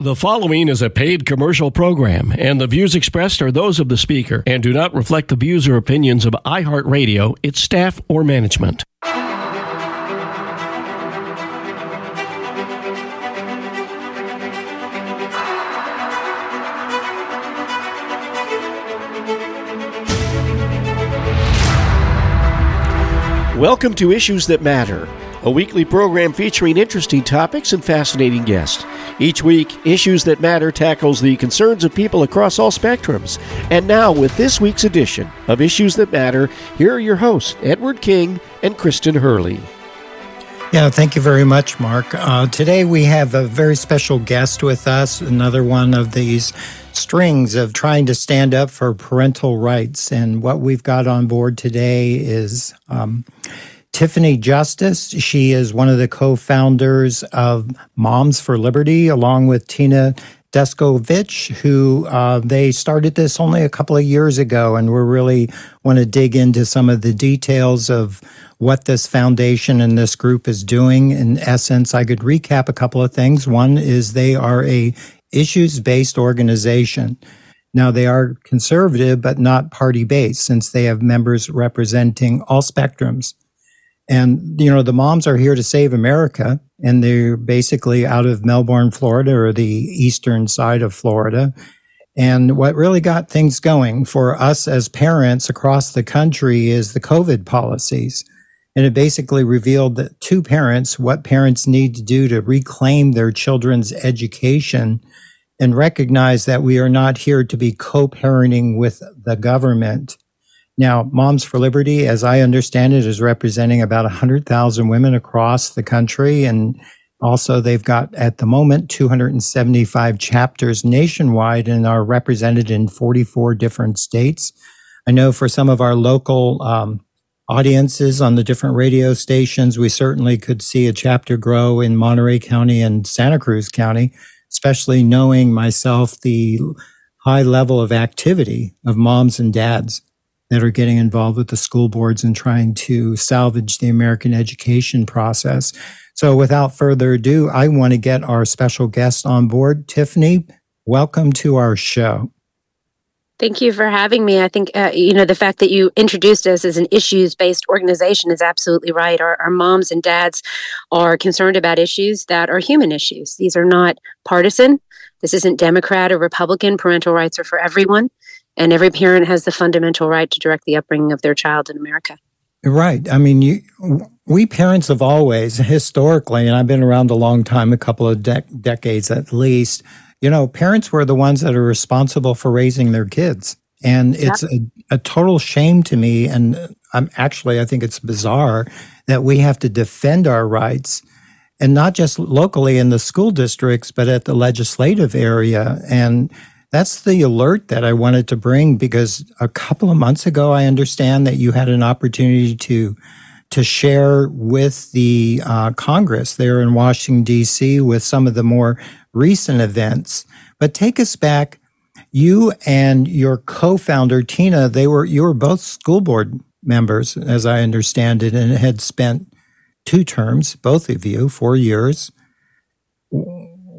The following is a paid commercial program, and the views expressed are those of the speaker and do not reflect the views or opinions of iHeartRadio, its staff, or management. Welcome to Issues That Matter, a weekly program featuring interesting topics and fascinating guests. Each week, Issues That Matter tackles the concerns of people across all spectrums. And now, with this week's edition of Issues That Matter, here are your hosts, Edward King and Kristen Hurley. Yeah, thank you very much, Mark. Uh, today we have a very special guest with us, another one of these strings of trying to stand up for parental rights. And what we've got on board today is um, Tiffany Justice. She is one of the co founders of Moms for Liberty, along with Tina Descovich, who uh, they started this only a couple of years ago, and we really want to dig into some of the details of what this foundation and this group is doing. In essence, I could recap a couple of things. One is they are a issues based organization. Now they are conservative, but not party based, since they have members representing all spectrums. And, you know, the moms are here to save America and they're basically out of Melbourne, Florida or the eastern side of Florida. And what really got things going for us as parents across the country is the COVID policies. And it basically revealed that to parents what parents need to do to reclaim their children's education and recognize that we are not here to be co-parenting with the government now, Moms for Liberty, as I understand it, is representing about 100,000 women across the country. And also, they've got at the moment 275 chapters nationwide and are represented in 44 different states. I know for some of our local um, audiences on the different radio stations, we certainly could see a chapter grow in Monterey County and Santa Cruz County, especially knowing myself the high level of activity of moms and dads that are getting involved with the school boards and trying to salvage the American education process. So without further ado, I want to get our special guest on board. Tiffany, welcome to our show. Thank you for having me. I think, uh, you know, the fact that you introduced us as an issues based organization is absolutely right. Our, our moms and dads are concerned about issues that are human issues. These are not partisan. This isn't Democrat or Republican. Parental rights are for everyone and every parent has the fundamental right to direct the upbringing of their child in America. Right. I mean, you, we parents have always historically, and I've been around a long time, a couple of de- decades at least. You know, parents were the ones that are responsible for raising their kids, and it's a, a total shame to me. And I'm actually, I think it's bizarre that we have to defend our rights and not just locally in the school districts, but at the legislative area. And that's the alert that I wanted to bring because a couple of months ago, I understand that you had an opportunity to to share with the uh, Congress there in Washington D.C. with some of the more recent events. But take us back. You and your co-founder Tina, they were you were both school board members, as I understand it, and had spent two terms, both of you, four years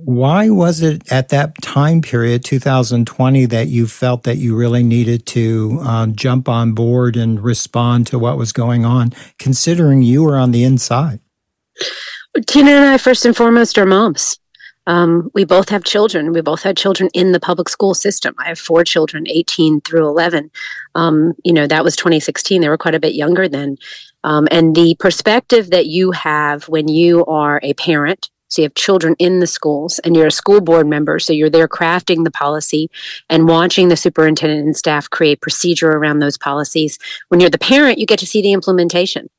why was it at that time period, 2020, that you felt that you really needed to uh, jump on board and respond to what was going on, considering you were on the inside? Tina and I, first and foremost, are moms. Um, we both have children. We both had children in the public school system. I have four children, 18 through 11. Um, you know, that was 2016. They were quite a bit younger then. Um, and the perspective that you have when you are a parent, so you have children in the schools and you're a school board member. So you're there crafting the policy and watching the superintendent and staff create procedure around those policies. When you're the parent, you get to see the implementation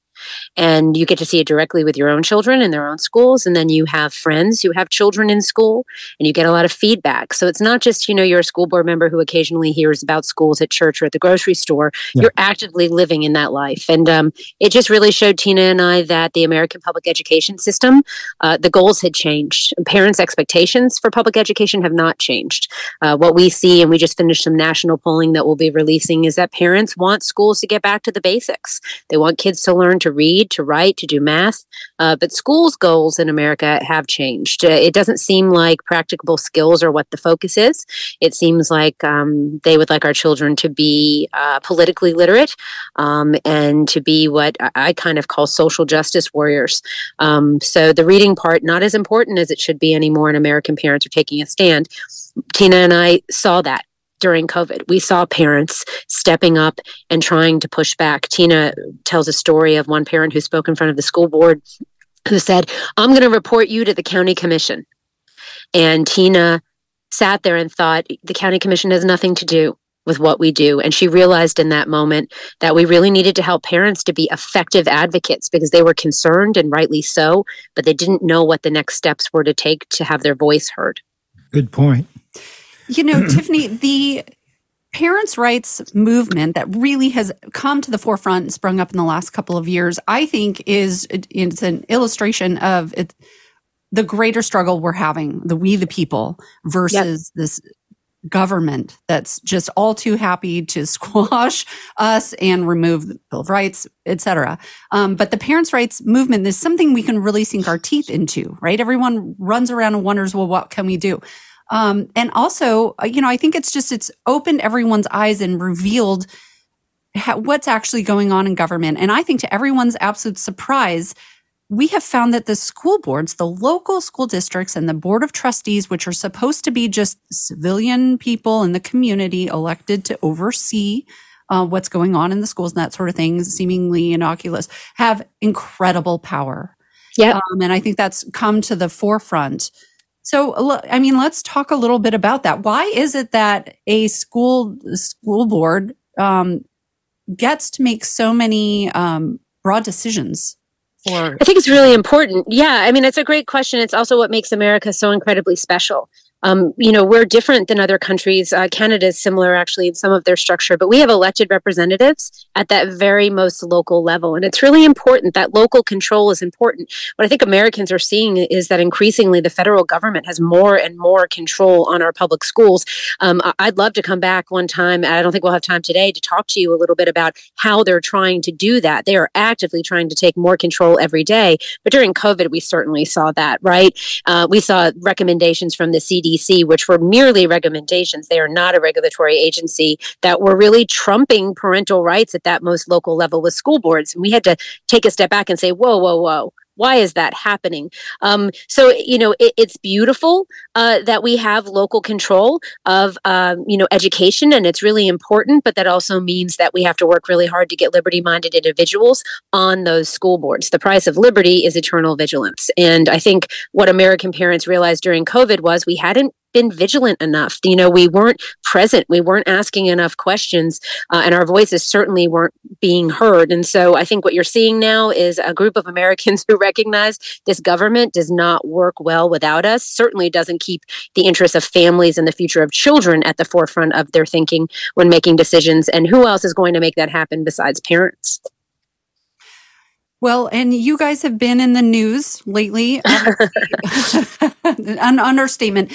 and you get to see it directly with your own children in their own schools. And then you have friends who have children in school and you get a lot of feedback. So it's not just you know you're a school board member who occasionally hears about schools at church or at the grocery store. Yeah. you're actively living in that life. And um, it just really showed tina and i that the american public education system uh, the goals had changed. Parents expectations for public education have not changed. Uh, what we see and we just finished some national polling that we'll be releasing is that parents want schools to get back to the basics. They want kids to learn to read, to write, to do math. Uh, but schools' goals in America have changed. Uh, it doesn't seem like practicable skills are what the focus is. It seems like um, they would like our children to be uh, politically literate um, and to be what I kind of call social justice warriors. Um, so the reading part, not as important as it should be anymore, and American parents are taking a stand. Tina and I saw that during COVID. We saw parents stepping up and trying to push back. Tina tells a story of one parent who spoke in front of the school board who said, I'm going to report you to the county commission. And Tina sat there and thought, the county commission has nothing to do with what we do. And she realized in that moment that we really needed to help parents to be effective advocates because they were concerned and rightly so, but they didn't know what the next steps were to take to have their voice heard. Good point. You know, Tiffany, the parents' rights movement that really has come to the forefront and sprung up in the last couple of years, I think is it's an illustration of it, the greater struggle we're having, the we the people versus yep. this government that's just all too happy to squash us and remove the Bill of Rights, etc. Um, but the parents' rights movement is something we can really sink our teeth into, right? Everyone runs around and wonders, well, what can we do? Um, and also, uh, you know, I think it's just, it's opened everyone's eyes and revealed what's actually going on in government. And I think to everyone's absolute surprise, we have found that the school boards, the local school districts and the board of trustees, which are supposed to be just civilian people in the community elected to oversee uh, what's going on in the schools and that sort of thing, seemingly innocuous, have incredible power. Yeah. Um, and I think that's come to the forefront so, I mean, let's talk a little bit about that. Why is it that a school school board um, gets to make so many um, broad decisions? For- I think it's really important. Yeah, I mean, it's a great question. It's also what makes America so incredibly special. Um, you know, we're different than other countries. Uh, Canada is similar, actually, in some of their structure, but we have elected representatives at that very most local level. And it's really important that local control is important. What I think Americans are seeing is that increasingly the federal government has more and more control on our public schools. Um, I'd love to come back one time. I don't think we'll have time today to talk to you a little bit about how they're trying to do that. They are actively trying to take more control every day. But during COVID, we certainly saw that, right? Uh, we saw recommendations from the CDC CDC, which were merely recommendations. They are not a regulatory agency that were really trumping parental rights at that most local level with school boards. And we had to take a step back and say, whoa, whoa, whoa why is that happening? Um, so you know it, it's beautiful uh, that we have local control of um, you know education and it's really important but that also means that we have to work really hard to get liberty minded individuals on those school boards. The price of liberty is eternal vigilance. And i think what american parents realized during covid was we hadn't been vigilant enough. You know, we weren't present, we weren't asking enough questions, uh, and our voices certainly weren't being heard. And so I think what you're seeing now is a group of Americans who recognize this government does not work well without us, certainly doesn't keep the interests of families and the future of children at the forefront of their thinking when making decisions. And who else is going to make that happen besides parents? Well, and you guys have been in the news lately. An understatement.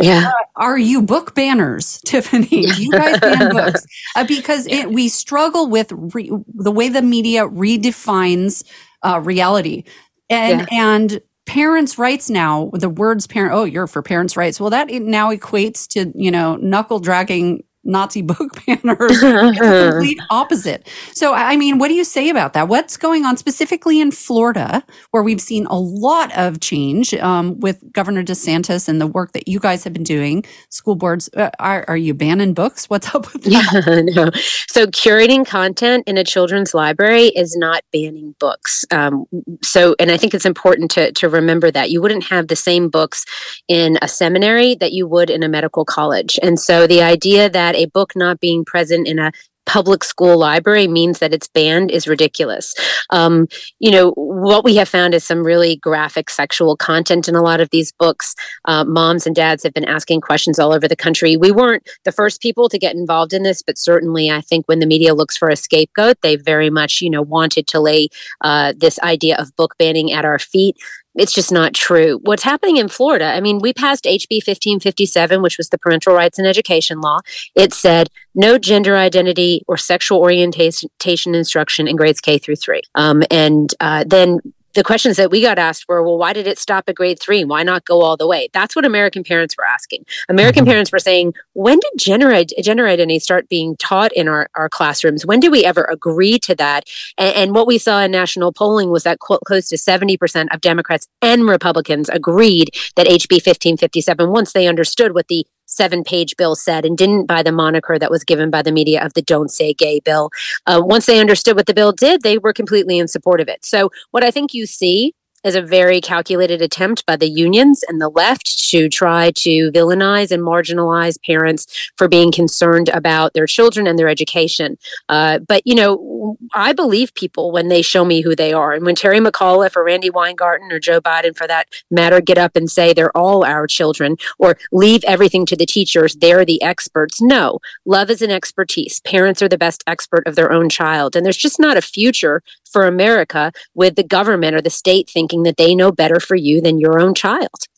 Yeah. Uh, are you book banners, Tiffany? Do you guys ban books? Uh, because it, we struggle with re- the way the media redefines uh, reality. And, yeah. and parents' rights now, the words parent, oh, you're for parents' rights. Well, that now equates to, you know, knuckle dragging Nazi book banners. the complete opposite. So, I mean, what do you say about that? What's going on specifically in Florida, where we've seen a lot of change um, with Governor DeSantis and the work that you guys have been doing? School boards, uh, are, are you banning books? What's up with that? Yeah, no. So, curating content in a children's library is not banning books. Um, so, and I think it's important to, to remember that you wouldn't have the same books in a seminary that you would in a medical college. And so, the idea that that a book not being present in a public school library means that it's banned is ridiculous. Um, you know, what we have found is some really graphic sexual content in a lot of these books. Uh, moms and dads have been asking questions all over the country. We weren't the first people to get involved in this, but certainly I think when the media looks for a scapegoat, they very much, you know, wanted to lay uh, this idea of book banning at our feet it's just not true. What's happening in Florida? I mean, we passed HB 1557, which was the parental rights and education law. It said no gender identity or sexual orientation instruction in grades K through three. Um, and uh, then the questions that we got asked were, well, why did it stop at grade three? Why not go all the way? That's what American parents were asking. American mm-hmm. parents were saying, when did gender, gender identity start being taught in our, our classrooms? When did we ever agree to that? And, and what we saw in national polling was that close to 70% of Democrats and Republicans agreed that HB 1557, once they understood what the seven page bill said and didn't buy the moniker that was given by the media of the Don't Say Gay bill. Uh, once they understood what the bill did, they were completely in support of it. So, what I think you see is a very calculated attempt by the unions and the left to try to villainize and marginalize parents for being concerned about their children and their education. Uh, but, you know, I believe people when they show me who they are. And when Terry McAuliffe or Randi Weingarten or Joe Biden, for that matter, get up and say they're all our children or leave everything to the teachers, they're the experts. No, love is an expertise. Parents are the best expert of their own child. And there's just not a future for America with the government or the state thinking that they know better for you than your own child.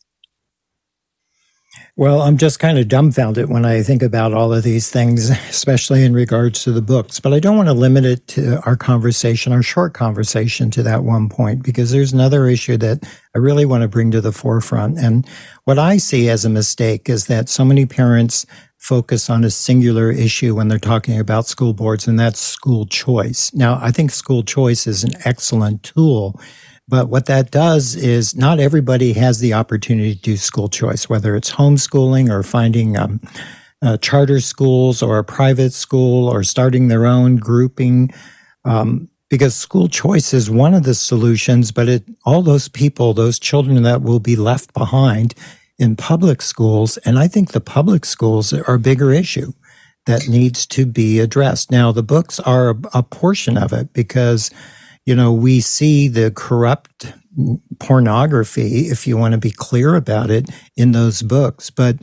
Well, I'm just kind of dumbfounded when I think about all of these things, especially in regards to the books. But I don't want to limit it to our conversation, our short conversation to that one point, because there's another issue that I really want to bring to the forefront. And what I see as a mistake is that so many parents focus on a singular issue when they're talking about school boards, and that's school choice. Now, I think school choice is an excellent tool but what that does is not everybody has the opportunity to do school choice, whether it's homeschooling or finding um, uh, charter schools or a private school or starting their own grouping. Um, because school choice is one of the solutions, but it, all those people, those children that will be left behind in public schools, and I think the public schools are a bigger issue that needs to be addressed. Now, the books are a, portion of it because you know, we see the corrupt pornography, if you want to be clear about it, in those books. But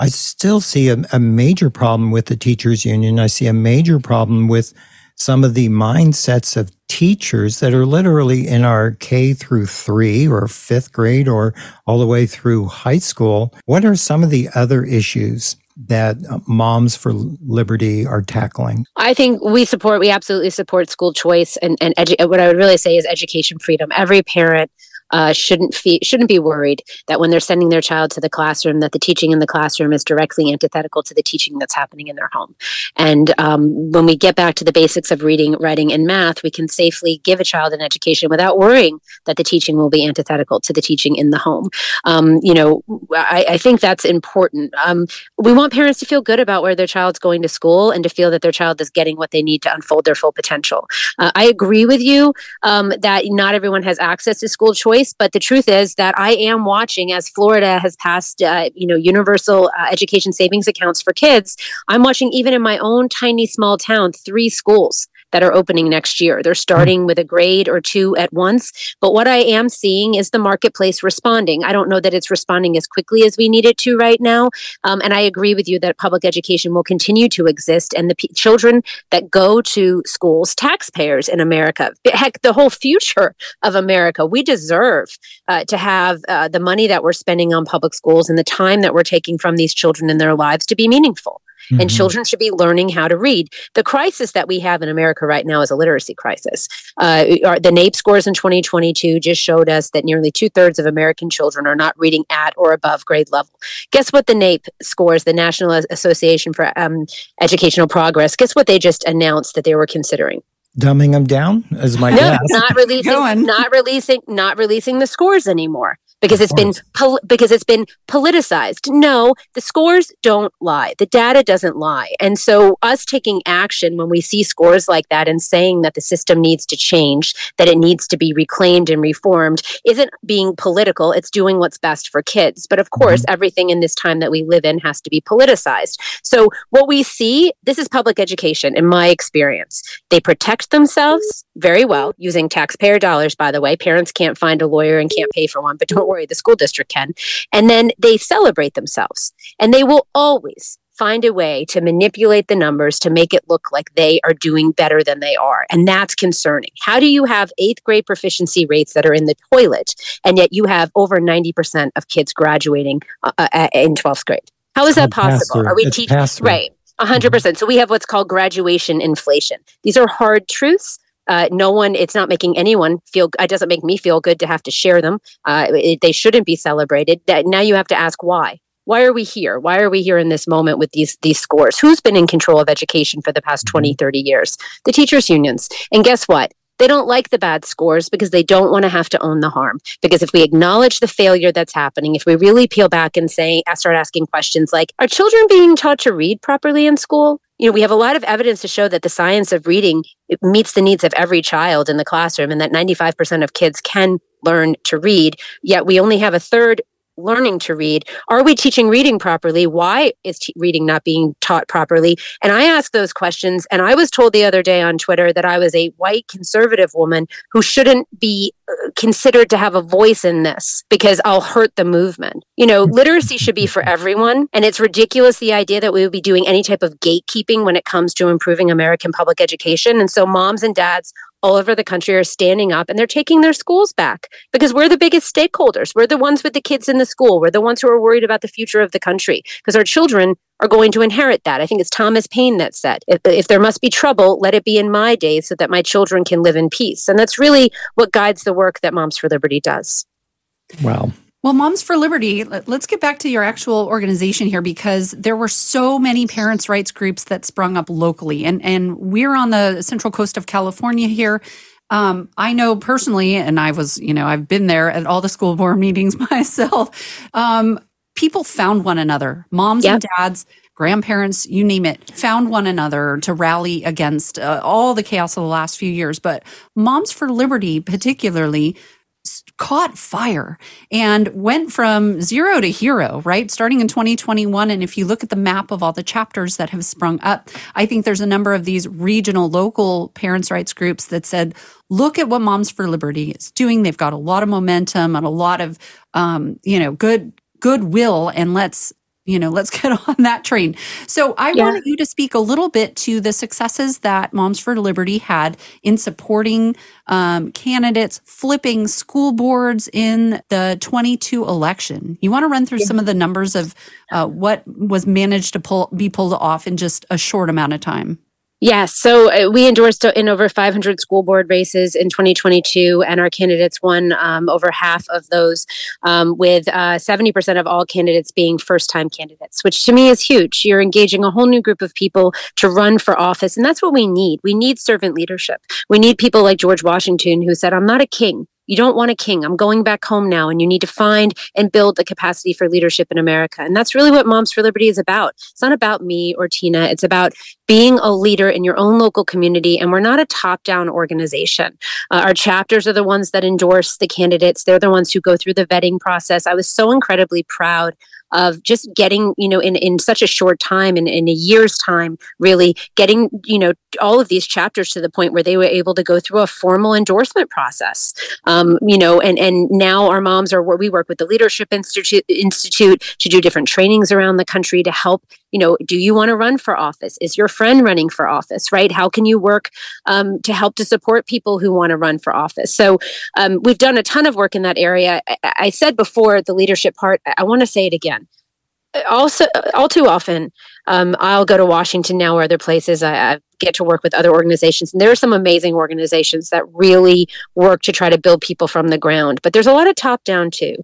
I still see a, a, major problem with the teachers union. I see a major problem with some of the mindsets of teachers that are literally in our K through three or fifth grade or all the way through high school. What are some of the other issues that uh, Moms for Liberty are tackling? I think we support, we absolutely support school choice and, and edu- what I would really say is education freedom. Every parent uh, shouldn't fe- shouldn't be worried that when they're sending their child to the classroom that the teaching in the classroom is directly antithetical to the teaching that's happening in their home. And um, when we get back to the basics of reading, writing, and math, we can safely give a child an education without worrying that the teaching will be antithetical to the teaching in the home. Um, you know, I, I, think that's important. Um, we want parents to feel good about where their child's going to school and to feel that their child is getting what they need to unfold their full potential. Uh, I agree with you um, that not everyone has access to school choice choice. But the truth is that I am watching as Florida has passed, uh, you know, universal uh, education savings accounts for kids. I'm watching even in my own tiny small town, three schools that are opening next year. They're starting with a grade or two at once. But what I am seeing is the marketplace responding. I don't know that it's responding as quickly as we need it to right now. Um, and I agree with you that public education will continue to exist. And the p- children that go to schools, taxpayers in America, heck, the whole future of America, we deserve uh, to have uh, the money that we're spending on public schools and the time that we're taking from these children in their lives to be meaningful. Mm-hmm. And children should be learning how to read. The crisis that we have in America right now is a literacy crisis. Uh, the NAEP scores in 2022 just showed us that nearly two thirds of American children are not reading at or above grade level. Guess what the NAEP scores, the National Association for um, Educational Progress, guess what they just announced that they were considering? dumbing them down as my no, guess. not releasing, not releasing, not releasing the scores anymore because it's been pol- because it's been politicized. No, the scores don't lie. The data doesn't lie. And so us taking action when we see scores like that and saying that the system needs to change, that it needs to be reclaimed and reformed isn't being political. It's doing what's best for kids. But of course, mm-hmm. everything in this time that we live in has to be politicized. So what we see, this is public education in my experience. They protect themselves very well using taxpayer dollars by the way. Parents can't find a lawyer and can't pay for one, but don't worry, the school district can. And then they celebrate themselves. And they will always find a way to manipulate the numbers to make it look like they are doing better than they are. And that's concerning. How do you have eighth grade proficiency rates that are in the toilet, and yet you have over 90% of kids graduating uh, uh in 12th grade? How is that possible? Are we teaching? Right. 100%. percent So we have what's called graduation inflation. These are hard truths. Uh, no one, it's not making anyone feel, it doesn't make me feel good to have to share them. Uh, it, they shouldn't be celebrated. That now you have to ask why. Why are we here? Why are we here in this moment with these these scores? Who's been in control of education for the past mm-hmm. 20 30 years? The teachers unions. And guess what? They don't like the bad scores because they don't want to have to own the harm. Because if we acknowledge the failure that's happening if we really peel back and say start asking questions like are children being taught to read properly in school you know we have a lot of evidence to show that the science of reading meets the needs of every child in the classroom and that 95% of kids can learn to read yet we only have a third learning to read? Are we teaching reading properly? Why is t- reading not being taught properly? And I ask those questions. And I was told the other day on Twitter that I was a white conservative woman who shouldn't be uh, considered to have a voice in this because I'll hurt the movement. You know, literacy should be for everyone. And it's ridiculous the idea that we would be doing any type of gatekeeping when it comes to improving American public education. And so moms and dads all over the country are standing up and they're taking their schools back because we're the biggest stakeholders. We're the ones with the kids in the school. We're the ones who are worried about the future of the country because our children are going to inherit that. I think it's Thomas Paine that said, if, if, there must be trouble, let it be in my days so that my children can live in peace. And that's really what guides the work that Moms for Liberty does. Wow. Well, Moms for Liberty, let's get back to your actual organization here because there were so many parents' rights groups that sprung up locally. And, and we're on the central coast of California here. Um, I know personally, and I was, you know, I've been there at all the school board meetings myself. Um, people found one another, moms yep. and dads, grandparents, you name it, found one another to rally against uh, all the chaos of the last few years. But Moms for Liberty, particularly, caught fire and went from zero to hero, right? Starting in 2021. And if you look at the map of all the chapters that have sprung up, I think there's a number of these regional, local parents' rights groups that said, look at what Moms for Liberty is doing. They've got a lot of momentum and a lot of, um, you know, good goodwill and let's you know, let's get on that train. So I yeah. wanted you to speak a little bit to the successes that Moms for Liberty had in supporting um, candidates flipping school boards in the 22 election. You want to run through yeah. some of the numbers of uh, what was managed to pull be pulled off in just a short amount of time. Yes. So uh, we endorsed in over 500 school board races in 2022, and our candidates won um, over half of those, um, with uh, 70% of all candidates being first time candidates, which to me is huge. You're engaging a whole new group of people to run for office, and that's what we need. We need servant leadership. We need people like George Washington who said, I'm not a king. You don't want a king. I'm going back home now. And you need to find and build the capacity for leadership in America. And that's really what Moms for Liberty is about. It's not about me or Tina. It's about being a leader in your own local community. And we're not a top down organization. Uh, our chapters are the ones that endorse the candidates, they're the ones who go through the vetting process. I was so incredibly proud of just getting, you know, in, in such a short time, in, in a year's time, really getting, you know, all of these chapters to the point where they were able to go through a formal endorsement process. Um, you know, and and now our moms are where we work with the Leadership Institute Institute to do different trainings around the country to help you know do you want to run for office? Is your friend running for office right? How can you work um, to help to support people who want to run for office? So um, we've done a ton of work in that area. I, I said before the leadership part i want to say it again also all too often um, i'll go to washington now or other places. I, I, get to work with other organizations. And there are some amazing organizations that really work to try to build people from the ground. But there's a lot of top down too.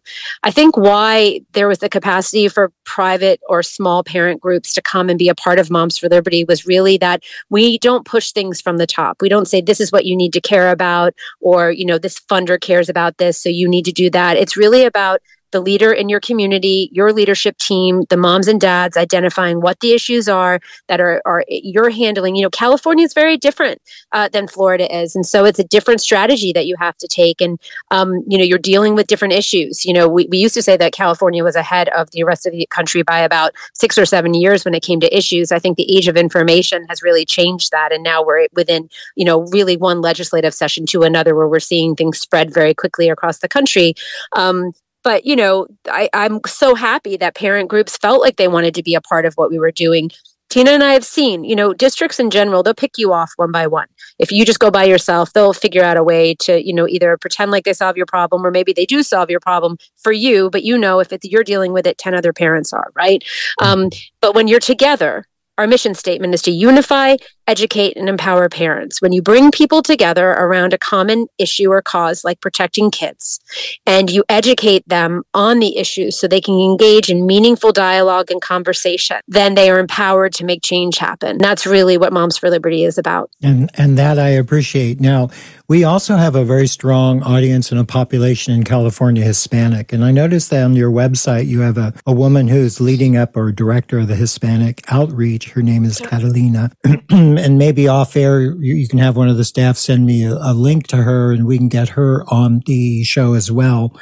I think why there was the capacity for private or small parent groups to come and be a part of moms for liberty was really that we don't push things from the top. We don't say this is what you need to care about or you know this funder cares about this so you need to do that. It's really about the leader in your community, your leadership team, the moms and dads identifying what the issues are that are, are you're handling. You know, California is very different uh, than Florida is. And so it's a different strategy that you have to take. And, um, you know, you're dealing with different issues. You know, we, we used to say that California was ahead of the rest of the country by about six or seven years when it came to issues. I think the age of information has really changed that. And now we're within, you know, really one legislative session to another where we're seeing things spread very quickly across the country. Um, but you know I, i'm so happy that parent groups felt like they wanted to be a part of what we were doing. Tina and i have seen you know districts in general they'll pick you off one by one. If you just go by yourself they'll figure out a way to you know either pretend like they solve your problem or maybe they do solve your problem for you but you know if it's you're dealing with it 10 other parents are right? Um, but when you're together our mission statement is to unify, educate, and empower parents. When you bring people together around a common issue or cause like protecting kids, and you educate them on the issues so they can engage in meaningful dialogue and conversation, then they are empowered to make change happen. That's really what Moms for Liberty is about. And and that I appreciate. Now, we also have a very strong audience and a population in California Hispanic. And I noticed that on your website you have a, a woman who's leading up or director of the Hispanic outreach. Her name is Catalina. and maybe off air, you, you, can have one of the staff send me a, a, link to her and we can get her on the show as well.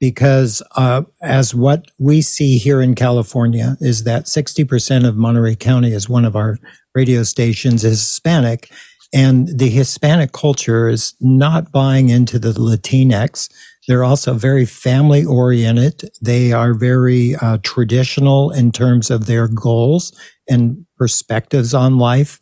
Because uh, as what we see here in California is that 60% of Monterey County is one of our radio stations is Hispanic. And the Hispanic culture is not buying into the Latinx. They're also very family oriented. They are very uh, traditional in terms of their goals and perspectives on life.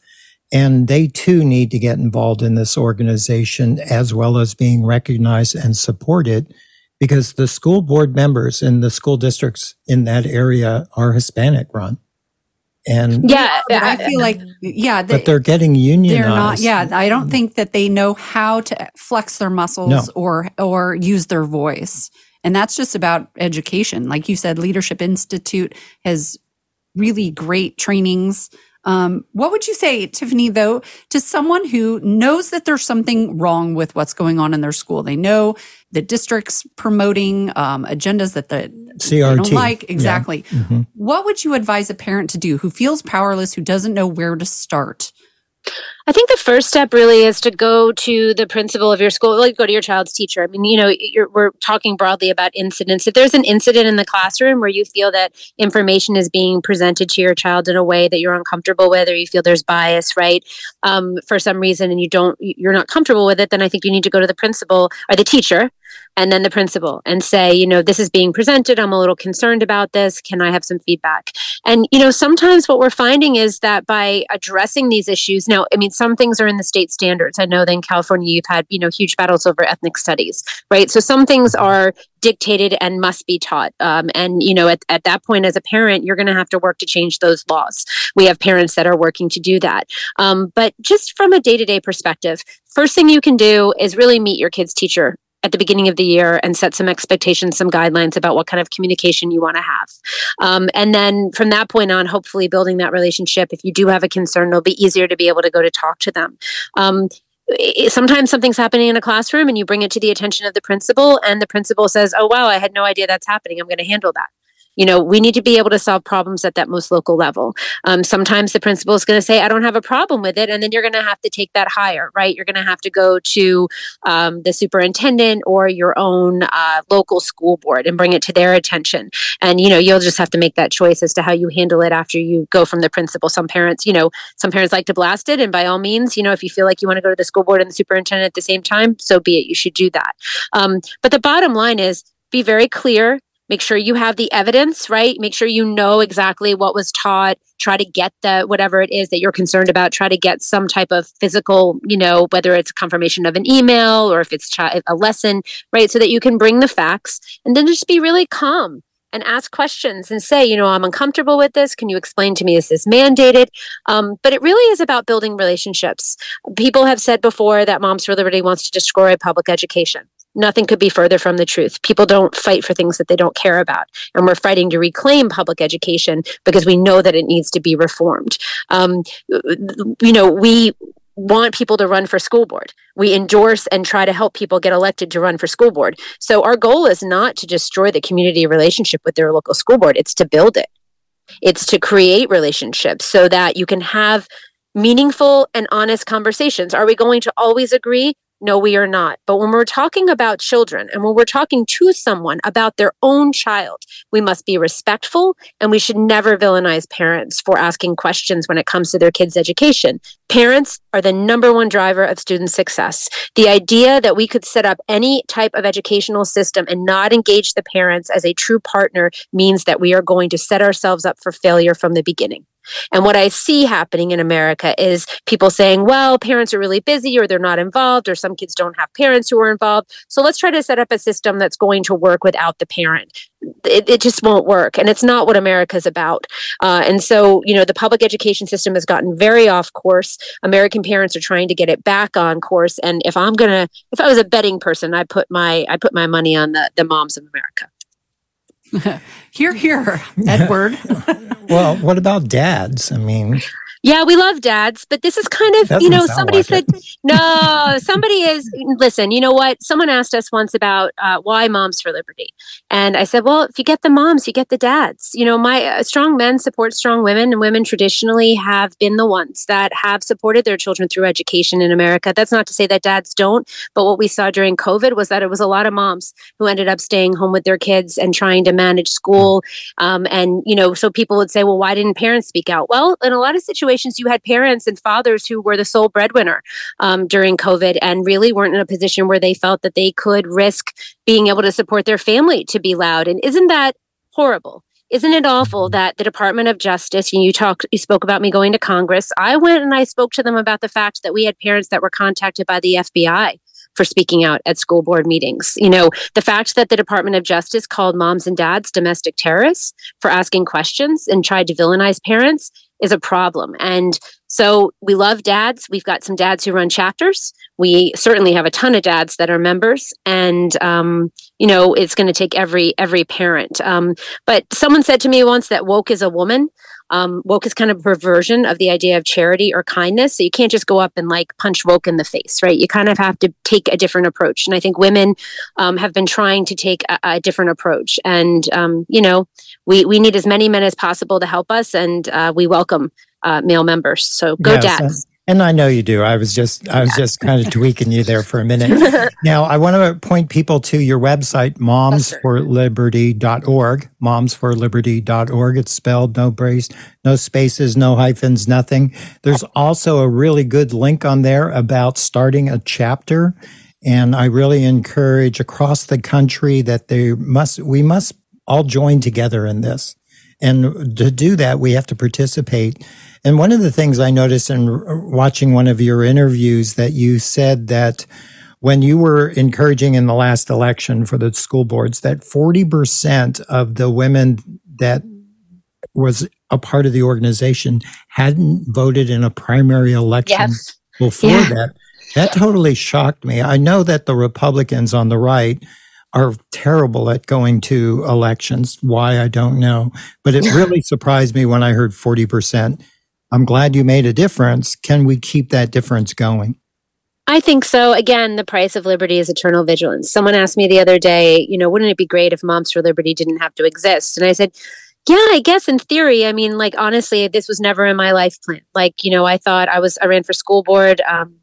And they too need to get involved in this organization as well as being recognized and supported because the school board members in the school districts in that area are Hispanic run. And yeah, I feel like yeah, they, but they're getting unionized. They're not. Yeah, I don't think that they know how to flex their muscles no. or or use their voice, and that's just about education. Like you said, Leadership Institute has really great trainings. Um, what would you say, Tiffany, though, to someone who knows that there's something wrong with what's going on in their school? They know the district's promoting um, agendas that the CRT. they don't like. Exactly. Yeah. Mm-hmm. What would you advise a parent to do who feels powerless, who doesn't know where to start? I think the first step really is to go to the principal of your school, like go to your child's teacher. I mean, you know, we're talking broadly about incidents. If there's an incident in the classroom where you feel that information is being presented to your child in a way that you're uncomfortable with, or you feel there's bias, right, um, for some reason, and you don't, you're not comfortable with it, then I think you need to go to the principal or the teacher and then the principal and say, you know, this is being presented. I'm a little concerned about this. Can I have some feedback? And, you know, sometimes what we're finding is that by addressing these issues, now, I mean, some things are in the state standards. I know that in California, you've had, you know, huge battles over ethnic studies, right? So some things are dictated and must be taught. Um, and, you know, at, at that point, as a parent, you're going to have to work to change those laws. We have parents that are working to do that. Um, but just from a day to day perspective, first thing you can do is really meet your kid's teacher at the beginning of the year and set some expectations, some guidelines about what kind of communication you want to have. Um, and then from that point on, hopefully building that relationship. If you do have a concern, it'll be easier to be able to go to talk to them. Um, sometimes something's happening in a classroom and you bring it to the attention of the principal and the principal says oh wow i had no idea that's happening i'm going to handle that you know we need to be able to solve problems at that most local level. Um, sometimes the principal is going to say i don't have a problem with it and then you're going to have to take that higher right? You're going to have to go to um, the superintendent or your own uh, local school board and bring it to their attention. And you know you'll just have to make that choice as to how you handle it after you go from the principal. Some parents you know some parents like to blast it and by all means you know if you feel like you want to go to the school board and the superintendent at the same time so be it. You should do that. Um, but the bottom line is be very clear make sure you have the evidence right make sure you know exactly what was taught try to get the whatever it is that you're concerned about try to get some type of physical you know whether it's confirmation of an email or if it's a lesson right so that you can bring the facts and then just be really calm and ask questions and say, you know, I'm uncomfortable with this. Can you explain to me, is this mandated? Um, but it really is about building relationships. People have said before that Moms for Liberty wants to destroy public education nothing could be further from the truth. People don't fight for things that they don't care about. And we're fighting to reclaim public education because we know that it needs to be reformed. Um, you know, we want people to run for school board. We endorse and try to help people get elected to run for school board. So our goal is not to destroy the community relationship with their local school board, it's to build it. It's to create relationships so that you can have meaningful and honest conversations. Are we going to always agree? No, we are not. But when we're talking about children and when we're talking to someone about their own child, we must be respectful and we should never villainize parents for asking questions when it comes to their kids' education. Parents are the number one driver of student success. The idea that we could set up any type of educational system and not engage the parents as a true partner means that we are going to set ourselves up for failure from the beginning. And what I see happening in America is people saying, well, parents are really busy or they're not involved, or some kids don't have parents who are involved. So let's try to set up a system that's going to work without the parent. It, it just won't work. And it's not what America's about. Uh, and so, you know, the public education system has gotten very off course. American parents are trying to get it back on course. And if I'm going to, if I was a betting person, I put my, I put my money on the, the moms of America. here, here, Edward. well, what about dads? I mean, yeah, we love dads, but this is kind of, you know, somebody like said, no, somebody is, listen, you know what? Someone asked us once about uh, why Moms for Liberty. And I said, well, if you get the moms, you get the dads. You know, my uh, strong men support strong women, and women traditionally have been the ones that have supported their children through education in America. That's not to say that dads don't, but what we saw during COVID was that it was a lot of moms who ended up staying home with their kids and trying to manage school. Um, and, you know, so people would say, well, why didn't parents speak out? Well, in a lot of situations, situations you had parents and fathers who were the sole breadwinner um, during COVID and really weren't in a position where they felt that they could risk being able to support their family to be loud. And isn't that horrible? Isn't it awful that the Department of Justice, and you talked, you spoke about me going to Congress. I went and I spoke to them about the fact that we had parents that were contacted by the FBI for speaking out at school board meetings. You know, the fact that the Department of Justice called moms and dads domestic terrorists for asking questions and tried to villainize parents is a problem. And so we love dads. We've got some dads who run chapters. We certainly have a ton of dads that are members, and um, you know it's going to take every every parent. Um, but someone said to me once that woke is a woman. Um, woke is kind of a perversion of the idea of charity or kindness. So you can't just go up and like punch woke in the face, right? You kind of have to take a different approach. And I think women um, have been trying to take a, a different approach. And um, you know, we we need as many men as possible to help us, and uh, we welcome uh, male members. So go yes, dads. And I know you do. I was just I was just kind of tweaking you there for a minute. now I want to point people to your website, momsforliberty.org. Momsforliberty.org. It's spelled no brace, no spaces, no hyphens, nothing. There's also a really good link on there about starting a chapter. And I really encourage across the country that they must we must all join together in this. And to do that, we have to participate and one of the things I noticed in watching one of your interviews that you said that when you were encouraging in the last election for the school boards that 40% of the women that was a part of the organization hadn't voted in a primary election yes. before yeah. that. That totally shocked me. I know that the Republicans on the right are terrible at going to elections. Why, I don't know. But it really surprised me when I heard 40% I'm glad you made a difference. Can we keep that difference going? I think so. Again, the price of liberty is eternal vigilance. Someone asked me the other day, you know, wouldn't it be great if Moms for Liberty didn't have to exist? And I said, yeah, I guess in theory. I mean, like honestly, this was never in my life plan. Like, you know, I thought I was I ran for school board. Um,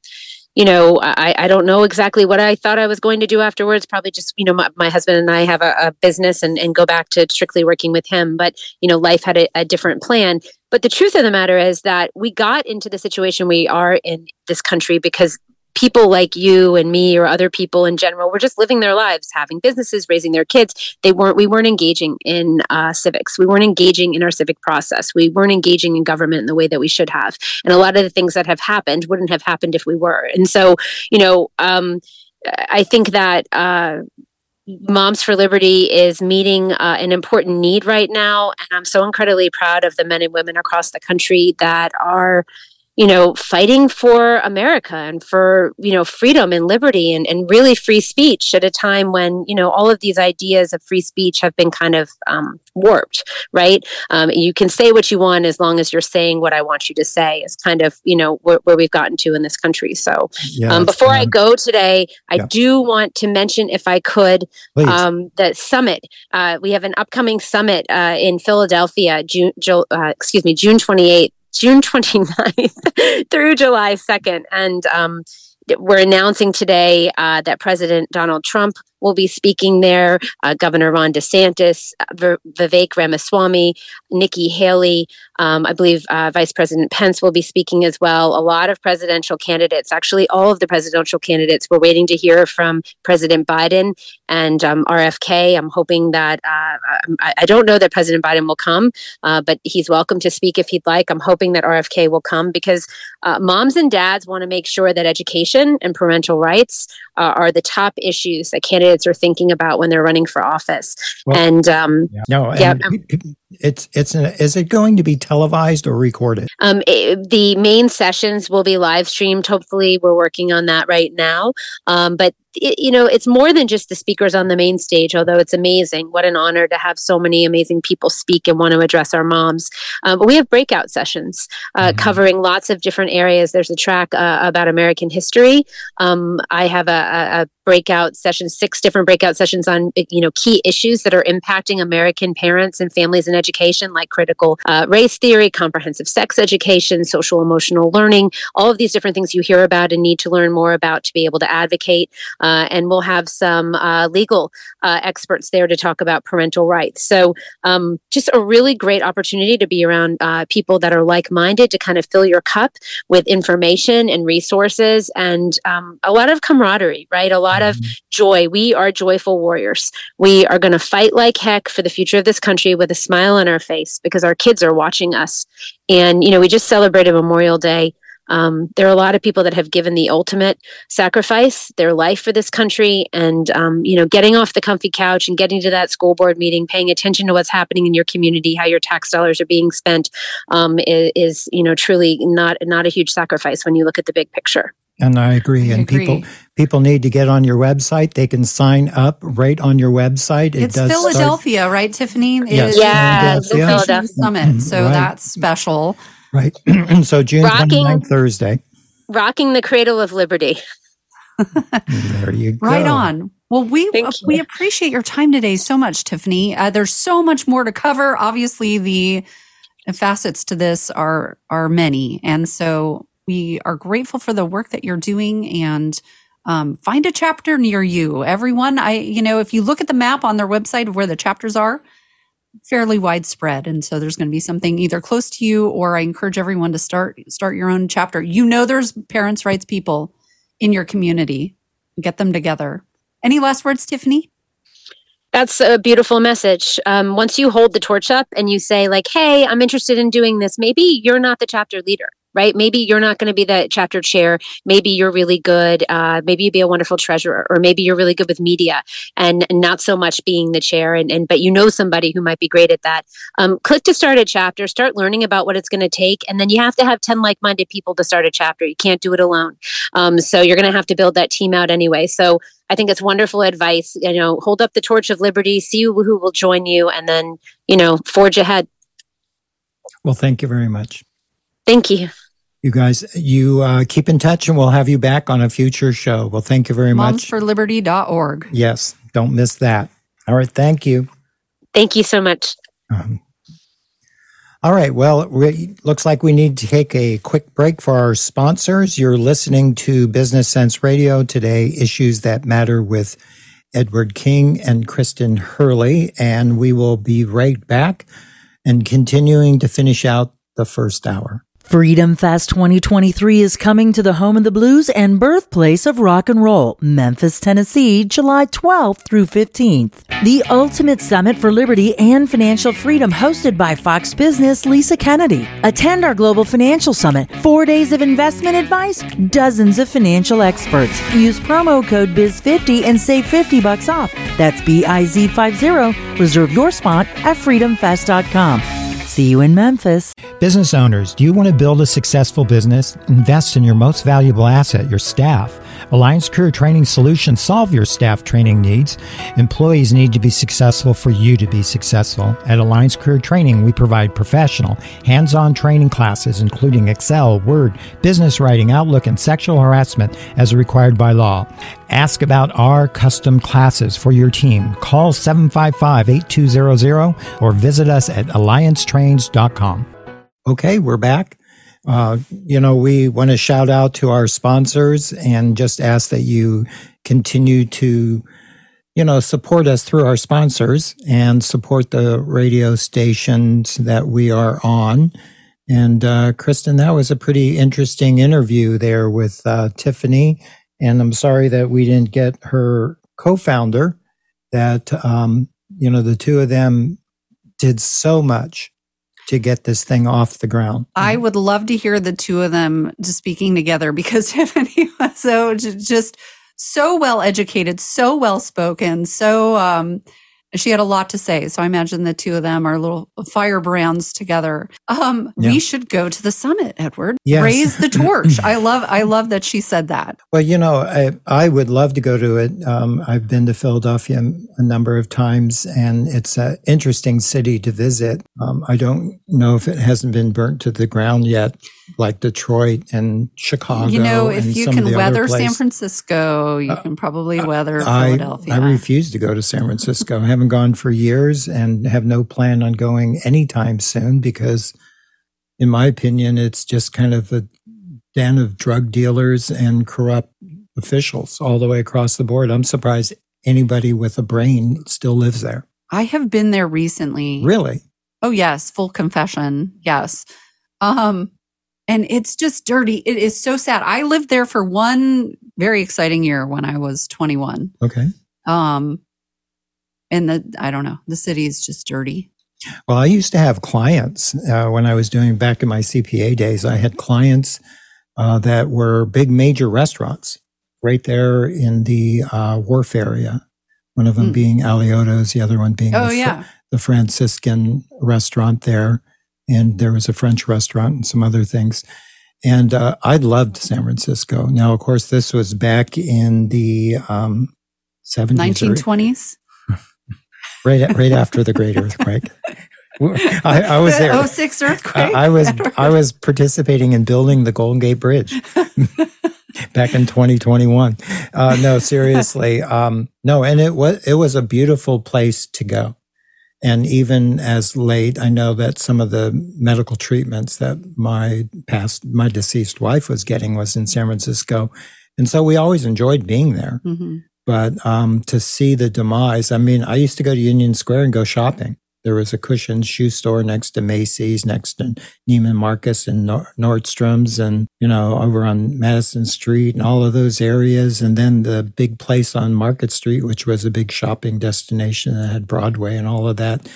you know, I, I don't know exactly what I thought I was going to do afterwards. Probably just, you know, my, my husband and I have a, a, business and, and go back to strictly working with him. But, you know, life had a, a different plan. But the truth of the matter is that we got into the situation we are in this country because people like you and me or other people in general were just living their lives having businesses raising their kids. They weren't we weren't engaging in uh, civics. We weren't engaging in our civic process. We weren't engaging in government in the way that we should have. And a lot of the things that have happened wouldn't have happened if we were. And so you know um, i think that uh, Moms for Liberty is meeting uh, an important need right now. And I'm so incredibly proud of the men and women across the country that are you know, fighting for America and for, you know, freedom and liberty and, and really free speech at a time when, you know, all of these ideas of free speech have been kind of um, warped, right? Um, you can say what you want as long as you're saying what I want you to say, is kind of, you know, where, where we've gotten to in this country. So yes, um, before I go today, I yeah. do want to mention, if I could, um, the summit. Uh, we have an upcoming summit uh, in Philadelphia, June, uh, excuse me, June 28th June 29th through July 2nd. And, um, we're announcing today uh, that President Donald Trump will be speaking there. Uh, Governor Ron DeSantis, uh, v- Vivek Ramaswamy, Nikki Haley, um, I believe uh, Vice President Pence will be speaking as well. A lot of presidential candidates, actually, all of the presidential candidates. We're waiting to hear from President Biden and um, RFK. I'm hoping that uh, I, I, don't know that President Biden will come, uh, but he's welcome to speak if he'd like. I'm hoping that RFK will come because uh, moms and dads want to make sure that education and parental rights uh, are the top issues that candidates are thinking about when they're running for office. Well, and um, yeah. no, yeah, um, it's it's an, is it going to be televised or recorded? Um, it, the main sessions will be live streamed. Hopefully, we're working on that right now. Um, but it, you know, it's more than just the speakers on the main stage, although it's amazing. What an honor to have so many amazing people speak and want to address our moms. Uh, but we have breakout sessions uh, mm-hmm. covering lots of different areas. There's a track uh, about American history. Um, I have a, a, breakout session, six different breakout sessions on you know key issues that are impacting American parents and families in education, like critical uh, race theory, comprehensive sex education, social emotional learning, all of these different things you hear about and need to learn more about to be able to advocate. Uh, and we'll have some uh, legal uh, experts there to talk about parental rights. So, um, just a really great opportunity to be around uh, people that are like minded to kind of fill your cup with information and resources and um, a lot of camaraderie, right? A lot of mm-hmm. joy. We are joyful warriors. We are going to fight like heck for the future of this country with a smile on our face because our kids are watching us. And, you know, we just celebrated Memorial Day. Um, there are a lot of people that have given the ultimate sacrifice, their life for this country, and um, you know, getting off the comfy couch and getting to that school board meeting, paying attention to what's happening in your community, how your tax dollars are being spent, um, is, is, you know truly not not a huge sacrifice when you look at the big picture. And I agree. I and agree. people people need to get on your website. They can sign up right on your website. It it's Philadelphia, start... right, Tiffany? Yes, yeah, Philadelphia. Philadelphia Summit. So right. that's special. Right. so June rocking, 29th, Thursday. Rocking the cradle of liberty. there you go. Right on. Well, we we appreciate your time today so much, Tiffany. Uh, there's so much more to cover. Obviously, the facets to this are are many, and so we are grateful for the work that you're doing. And um, find a chapter near you, everyone. I, you know, if you look at the map on their website of where the chapters are, fairly widespread and so there's going to be something either close to you or i encourage everyone to start start your own chapter you know there's parents rights people in your community get them together any last words tiffany that's a beautiful message. Um, once you hold the torch up and you say, like, hey, I'm interested in doing this, maybe you're not the chapter leader right? Maybe you're not going to be the chapter chair. Maybe you're really good. Uh, maybe you'd be a wonderful treasurer, or maybe you're really good with media and, and not so much being the chair. And, and but you know somebody who might be great at that. Um, click to start a chapter. Start learning about what it's going to take, and then you have to have ten like-minded people to start a chapter. You can't do it alone. Um, so you're going to have to build that team out anyway. So I think it's wonderful advice. You know, hold up the torch of liberty, see who, who will join you, and then you know forge ahead. Well, thank you very much. Thank you. You guys, you uh, keep in touch and we'll have you back on a future show. Well, thank you very much. Momsforliberty.org. Yes, don't miss that. All right, thank you. Thank you so much. Um, all right, well, it looks like we need to take a quick break for our sponsors. You're listening to Business Cents Radio today, Issues That Matter with Edward King and Kristen Hurley, and we will be right back and continuing to finish out the first hour. Freedom Fest 2023 is coming to the home of the blues and birthplace of rock and roll, Memphis, Tennessee, July 12th through 15th. The ultimate summit for liberty and financial freedom hosted by Fox Business Lisa Kennedy. Attend our global financial summit. 4 days of investment advice, dozens of financial experts. Use promo code BIZ50 and save 50 bucks off. That's B I Z 50. Reserve your spot at freedomfest.com. See you in Memphis. Business owners, do you want to build a successful business? Invest in your most valuable asset, your staff. Alliance Career Training Solutions solve your staff training needs. Employees need to be successful for you to be successful. At Alliance Career Training, we provide professional, hands-on training classes including Excel, Word, business writing, Outlook, and sexual harassment as required by law. Ask about our custom classes for your team. Call 755-8200 or visit us at alliancetrains.com. Okay, we're back. Uh, you know, we want to shout out to our sponsors and just ask that you continue to, you know, support us through our sponsors and support the radio stations that we are on. And uh, Kristen, that was a pretty interesting interview there with uh, Tiffany. And I'm sorry that we didn't get her co-founder. That um, you know, the two of them did so much to get this thing off the ground. I would love to hear the two of them just speaking together because Tiffany was so just so well educated, so well spoken, so um, she had a lot to say. So I imagine the two of them are little firebrands together. Um, yeah. We should go to the summit, Edward. Yes. Raise the torch. I love. I love that she said that. Well, you know, I, I would love to go to it. Um, I've been to Philadelphia a number of times, and it's an interesting city to visit. Um, I don't know if it hasn't been burnt to the ground yet like Detroit and Chicago. You know, if you can weather San Francisco, you uh, can probably weather I, Philadelphia. I refuse to go to San Francisco. I haven't gone for years and have no plan on going anytime soon because, in my opinion, it's just kind of a den of drug dealers and corrupt officials all the way across the board. I'm surprised anybody with a brain still lives there. I have been there recently. Really? Oh yes, full confession. Yes. Um and it's just dirty. It is so sad. I lived there for one very exciting year when I was 21. Okay. Um, and the I don't know, the city is just dirty. Well, I used to have clients uh, when I was doing back in my CPA days. I had clients uh, that were big major restaurants right there in the uh, wharf area. One of them mm. being Alioto's, the other one being oh the, yeah the Franciscan restaurant there and there was a French restaurant and some other things. And uh, I loved San Francisco. Now, of course, this was back in the um, 70s. 1920s? Right, right after the Great Earthquake. I, I, was there. 06 earthquake. I, I was I was participating in building the Golden Gate Bridge back in 2021. Uh, no, seriously, um, no, and it was it was a beautiful place to go. And even as late, I know that some of the medical treatments that my past, my deceased wife was getting was in San Francisco. And so we always enjoyed being there. Mm-hmm. But um, to see the demise, I mean, I used to go to Union Square and go shopping. There was a Cushion's shoe store next to Macy's, next to Neiman Marcus and Nordstrom's, and you know over on Madison Street and all of those areas, and then the big place on Market Street, which was a big shopping destination that had Broadway and all of that.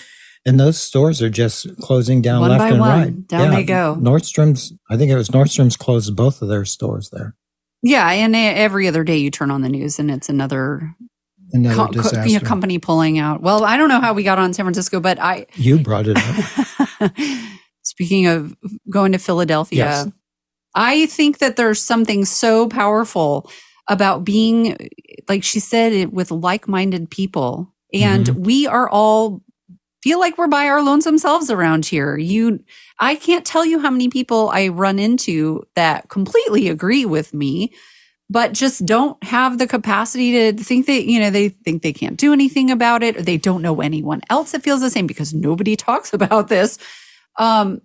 And those stores are just closing down one left and one. right. Down yeah. they go. Nordstrom's, I think it was Nordstrom's closed both of their stores there. Yeah, and every other day you turn on the news and it's another another co- disaster. Co- company pulling out. Well, I don't know how we got on San Francisco, but I you brought it up. Speaking of going to Philadelphia, yes. I think that there's something so powerful about being, like she said, with like-minded people, and mm-hmm. we are all feel like we're by our lonesome selves around here. You, I can't tell you how many people I run into that completely agree with me but just don't have the capacity to think that, you know, they think they can't do anything about it or they don't know anyone else that feels the same because nobody talks about this. Um,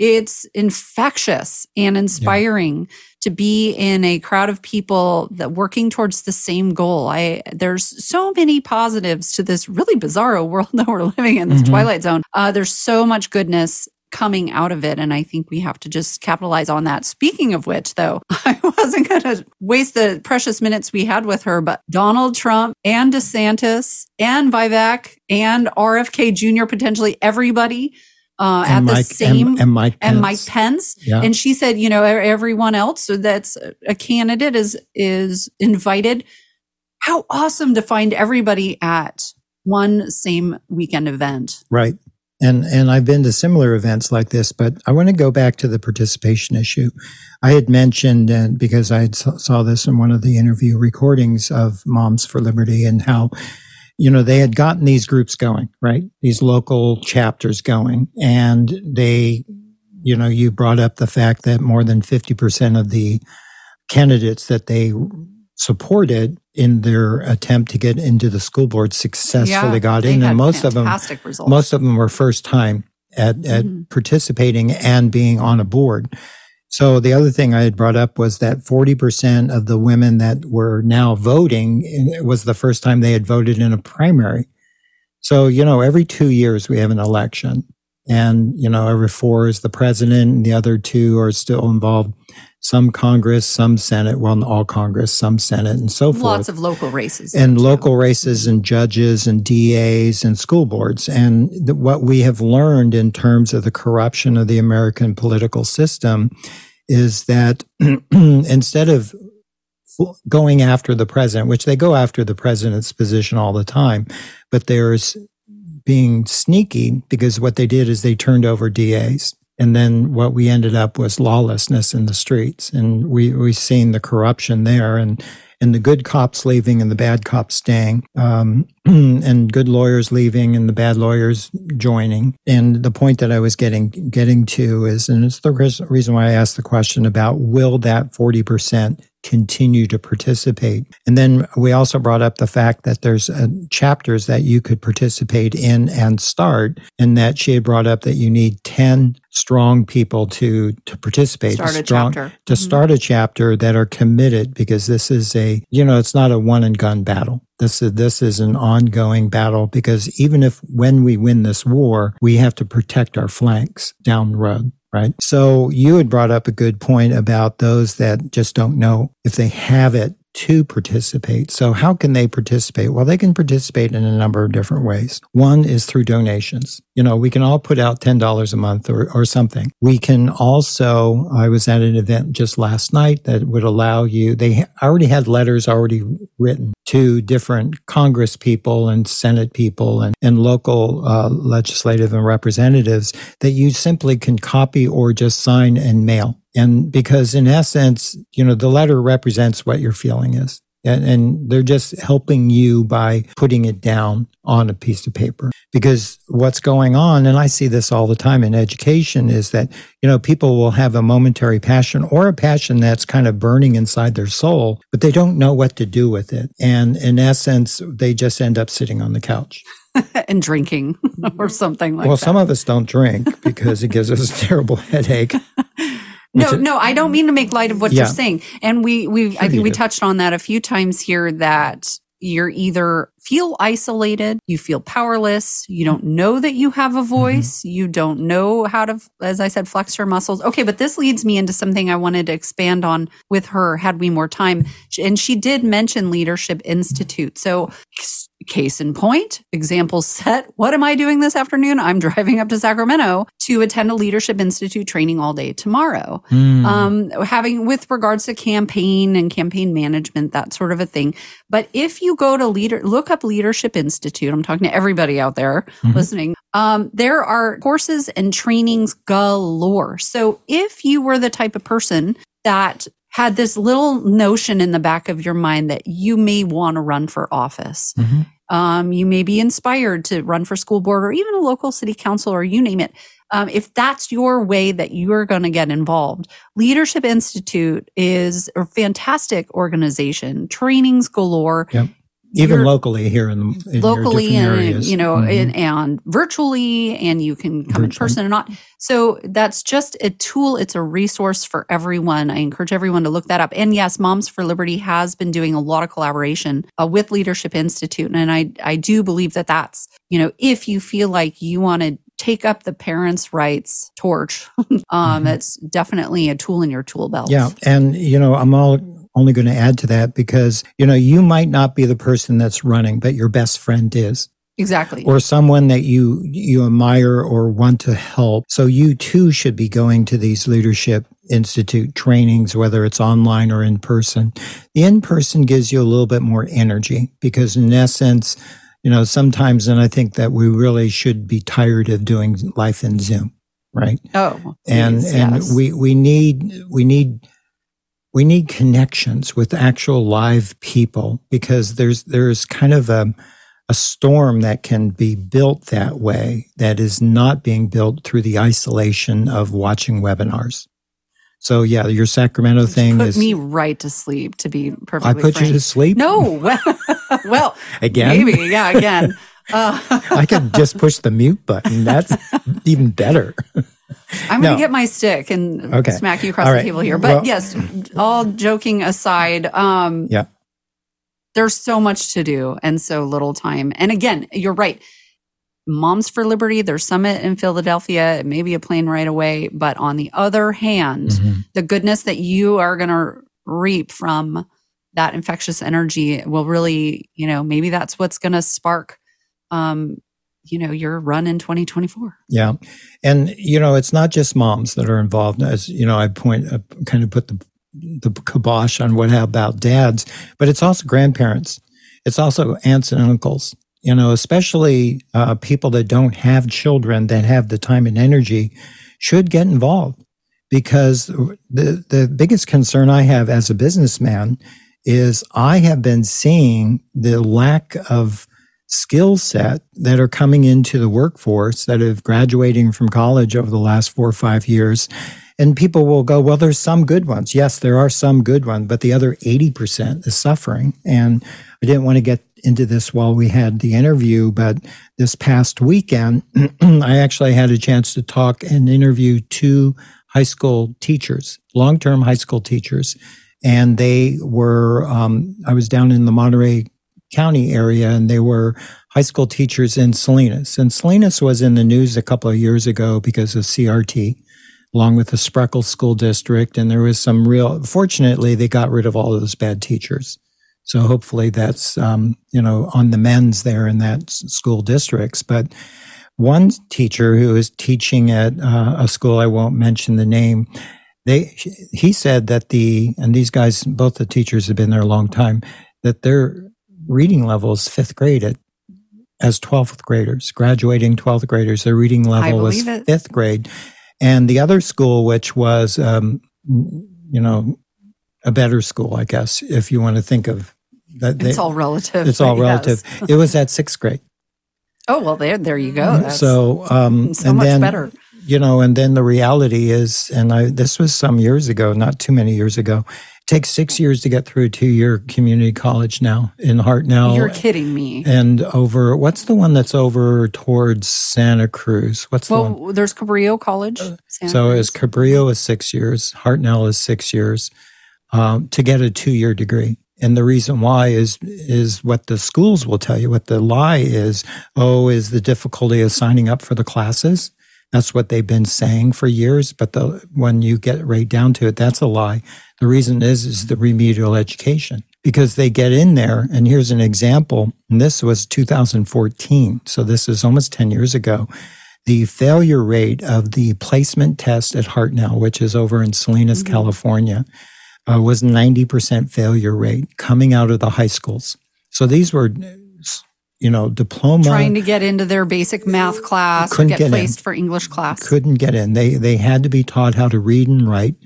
it's infectious and inspiring yeah. to be in a crowd of people that working towards the same goal. I there's so many positives to this really bizarre world that we're living in, this mm-hmm. twilight zone. Uh, there's so much goodness coming out of it. And I think we have to just capitalize on that. Speaking of which, though, I wasn't going to waste the precious minutes we had with her, but Donald Trump and DeSantis and Vivek and RFK Jr., potentially everybody. Uh, at Mike, the same and, and, Mike Pence. and Mike Pence, yeah. and she said, you know, everyone else that's a candidate is is invited. How awesome to find everybody at one same weekend event, right? And, and I've been to similar events like this, but I want to go back to the participation issue. I had mentioned, and because I saw this in one of the interview recordings of Moms for Liberty and how, you know, they had gotten these groups going, right? These local chapters going and they, you know, you brought up the fact that more than 50% of the candidates that they supported in their attempt to get into the school board successfully yeah, got in and most of them results. most of them were first time at, at mm-hmm. participating and being on a board So the other thing I had brought up was that 40% of the women that were now voting it was the first time they had voted in a primary. So, you know, every two years we have an election and, you know, every four is the president and the other two are still involved. Some Congress, some Senate, well, all Congress, some Senate and so forth. Lots of local races. and local races and judges and DAs and school boards. And th- what we have learned in terms of the corruption of the American political system is that instead of going after the president, which they go after the president's position all the time, but there's being sneaky because what they did is they turned over DAs. And then what we ended up was lawlessness in the streets. And we, we've seen the corruption there and, and the good cops leaving and the bad cops staying, um, and good lawyers leaving and the bad lawyers joining. And the point that I was getting, getting to is, and it's the reason why I asked the question about will that 40% continue to participate. And then we also brought up the fact that there's uh, chapters that you could participate in and start, and that she had brought up that you need 10 strong people to to participate Start a strong, chapter. to Mhm. start a chapter that are committed because this is a you know it's not a one and gun battle this is this is an ongoing battle because even if when we win this war we have to protect our flanks down the road right? So you had brought up a good point about those that just don't know if they have it to participate. So how can they participate? Well, they can participate in a number of different ways. One is through donations. You know, we can all put out $10 a month or, or something. We can also, I was at an event just last night that would allow you, they already had letters already written to different Congress people and Senate people and, and local uh, legislative and representatives that you simply can copy or just sign and mail. And because in essence, you know, the letter represents what your feeling is. And, and they're just helping you by putting it down on a piece of paper. Because what's going on, and I see this all the time in education, is that, you know, people will have a momentary passion or a passion that's kind of burning inside their soul, but they don't know what to do with it. And in essence, they just end up sitting on the couch. and drinking or something like well, that. Well, some of us don't drink because it gives us a terrible headache. No, no, I don't mean to make light of what Yeah. you're saying. And we, we, I think we do. touched on that a few times here that you're either feel isolated, you feel powerless, you don't know that you have a voice, you don't know how to, as I said, flex your muscles. Okay, but this leads me into something I wanted to expand on with her had we more time. And she did mention Leadership Institute. So, case in point, example set. What am I doing this afternoon? I'm driving up to Sacramento to attend a Leadership Institute training all day tomorrow. Hmm. Um, having with regards to campaign and campaign management, that sort of a thing. But if you go to leader, look up Leadership Institute. I'm talking to everybody out there Mhm. listening. Um, there are courses and trainings galore. So if you were the type of person that had this little notion in the back of your mind that you may want to run for office, Mhm. um, you may be inspired to run for school board or even a local city council or you name it. Um, if that's your way that you're going to get involved, Leadership Institute is a fantastic organization, trainings galore. Even locally here in, the, in locally and areas. you know Mhm. and, and virtually and you can come in person or not so that's just a tool it's a resource for everyone i encourage everyone to look that up and yes moms for liberty has been doing a lot of collaboration uh, with leadership institute and i i do believe that that's you know if you feel like you want to take up the parents rights torch um Mhm. it's definitely a tool in your tool belt Yeah. And, you know, I'm all only going to add to that because, you know, you might not be the person that's running, but your best friend is, exactly or someone that you, you admire or want to help. So you too should be going to these leadership institute trainings, whether it's online or in person. The in person gives you a little bit more energy because in essence, you know, sometimes, and I think that we really should be tired of doing life in Zoom, right? oh and and yes. we we need we need we need connections with actual live people because there's there's kind of a a storm that can be built that way that is not being built through the isolation of watching webinars. So yeah, your Sacramento thing put is me right to sleep to be perfectly I put frank. you to sleep. No. well, again. maybe. Yeah, again. Uh, I could just push the mute button. That's even better. I'm going to get my stick and okay. smack you across right. the table here. But well, yes, all joking aside, um, yeah, there's so much to do and so little time. And again, you're right. Moms for Liberty, their summit in Philadelphia, it may be a plane right away. But on the other hand, mm-hmm. the goodness that you are going to reap from that infectious energy will really, you know, maybe that's what's going to spark um, you know your run in 2024 yeah. And you know it's not just moms that are involved. As you know i point I kind of put the the kibosh on what about dads but it's also grandparents. It's also aunts and uncles you know especially uh, people that don't have children that have the time and energy should get involved. Because the the biggest concern i have as a businessman is i have been seeing the lack of skill set that are coming into the workforce that have graduating from college over the last four or five years. And people will go, well, there's some good ones. Yes, there are some good ones, but the other 80% is suffering. And I didn't want to get into this while we had the interview, but this past weekend, I actually had a chance to talk and interview two high school teachers, long term high school teachers. And they were, um, I was down in the Monterey County area, and they were high school teachers in Salinas. And Salinas was in the news a couple of years ago because of CRT, along with the Spreckels School District. And there was some real, fortunately, they got rid of all of those bad teachers. So hopefully that's, um, you know, on the men's there in that school districts. But one teacher who is teaching at uh, a school, I won't mention the name, they, he said that the, and these guys, both the teachers have been there a long time, that they're reading levels fifth grade at, as 12th graders, graduating 12th graders. Their reading level was it. fifth grade. And the other school, which was, um, you know, a better school, I guess, if you want to think of that. It's all relative. It's all relative. It was at sixth grade. Oh, well, there, there you go. That's so, um, so much then, better. You know, and then the reality is, and I, this was some years ago, not too many years ago, takes six years to get through a two year community college now in Hartnell. You're kidding me. And over, what's the one that's over towards Santa Cruz? What's well, the one? there's Cabrillo College. Uh, so is Cabrillo is six years, Hartnell is six years um, to get a two year degree. And the reason why is is what the schools will tell you. What the lie is, oh, is the difficulty of signing up for the classes. That's what they've been saying for years. But the, when you get right down to it, that's a lie. The reason is, is the remedial education because they get in there. And here's an example. And this was 2014. So this is almost 10 years ago. The failure rate of the placement test at Hartnell, which is over in Salinas, mm-hmm. California, uh, was 90% failure rate coming out of the high schools. So these were you know, diploma. Trying to get into their basic math class or get, get placed in. for English class. Couldn't get in. They they had to be taught how to read and write.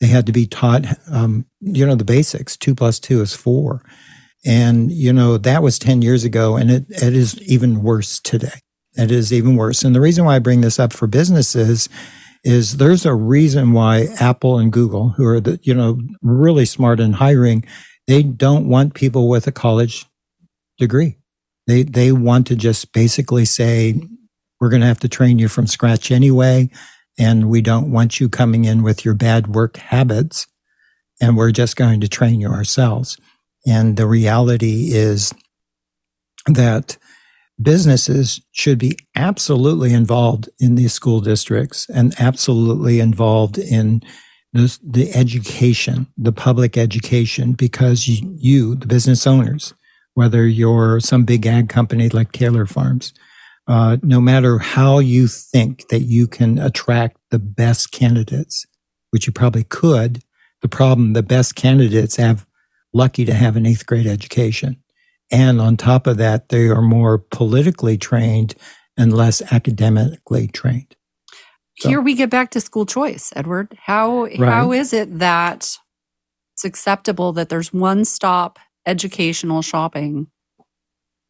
They had to be taught, um, you know, the basics. Two plus two is four. And, you know, that was 10 years ago, and it, it is even worse today. It is even worse. And the reason why I bring this up for businesses is there's a reason why Apple and Google, who are the, you know, really smart in hiring, they don't want people with a college degree. They, they want to just basically say, we're going to have to train you from scratch anyway and we don't want you coming in with your bad work habits and we're just going to train you ourselves. And the reality is that businesses should be absolutely involved in these school districts and absolutely involved in the, the education, the public education, because you, you, the business owners, whether you're some big ag company like Taylor Farms, uh, no matter how you think that you can attract the best candidates, which you probably could, the problem, the best candidates have lucky to have an eighth grade education. And on top of that, they are more politically trained and less academically trained. So, Here we get back to school choice, Edward. How right. how is it that it's acceptable that there's one stop educational shopping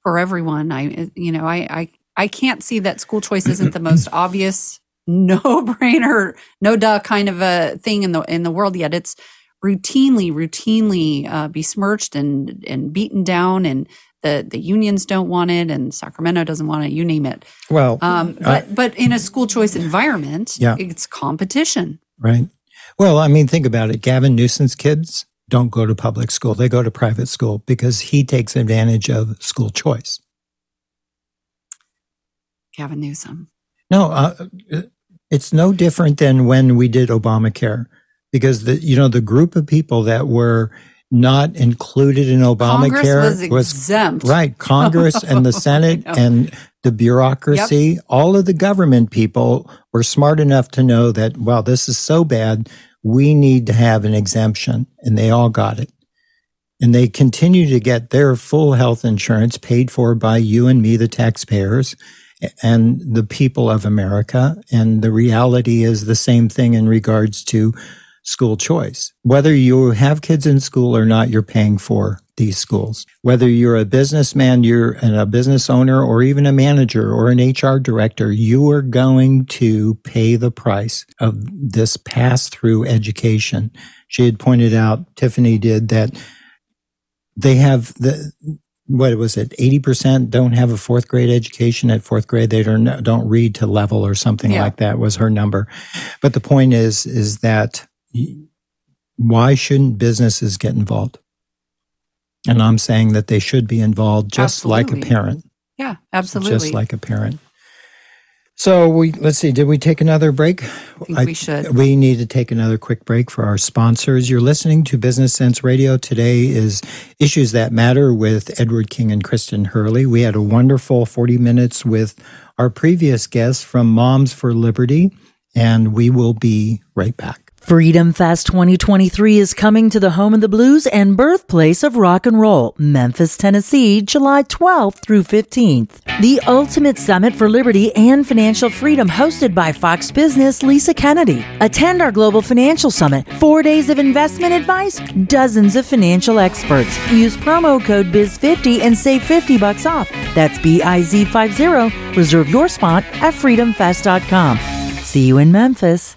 for everyone? I you know, I I I can't see that school choice isn't the most obvious, no brainer, no duh kind of a thing in the in the world yet. It's routinely, routinely uh, besmirched and and beaten down, and the the unions don't want it and Sacramento doesn't want it. You name it. Well, Um, but but in a school choice environment, Yeah. it's competition. right. Well, I mean, think about it. Gavin Newsom's kids don't go to public school; they go to private school because he takes advantage of school choice. Gavin Newsom. No, uh, it's no different than when we did Obamacare, because the you know the group of people that were not included in Obamacare Congress was exempt. right Congress and the Senate and the bureaucracy. All of the government people were smart enough to know that well, this is so bad, we need to have an exemption, and they all got it. And they continue to get their full health insurance paid for by you and me, the taxpayers and the people of America. And the reality is the same thing in regards to school choice. Whether you have kids in school or not, you're paying for these schools. Whether you're a businessman, you're a business owner, or even a manager or an HR director, you are going to pay the price of this pass through education. She had pointed out, Tiffany did, that they have the what was it 80% don't have a fourth grade education at fourth grade they don't don't read to level or something Yeah. like that was her number but the point is is that why shouldn't businesses get involved and i'm saying that they should be involved just like a parent Yeah, absolutely. just like a parent so we let's see did we take another break I think we should. we need to take another quick break for our sponsors. You're listening to Business Cents Radio. Today is Issues That Matter with Edward King and Kristen Hurley. We had a wonderful 40 minutes with our previous guests from Moms for Liberty, and we will be right back. Freedom Fest 2023 is coming to the home of the blues and birthplace of rock and roll, Memphis, Tennessee, July 12th through 15th. The ultimate summit for liberty and financial freedom hosted by Fox Business Lisa Kennedy. Attend our global financial summit, 4 days of investment advice, dozens of financial experts. Use promo code BIZ50 and save 50 bucks off. That's B I Z 50. Reserve your spot at freedomfest.com. See you in Memphis.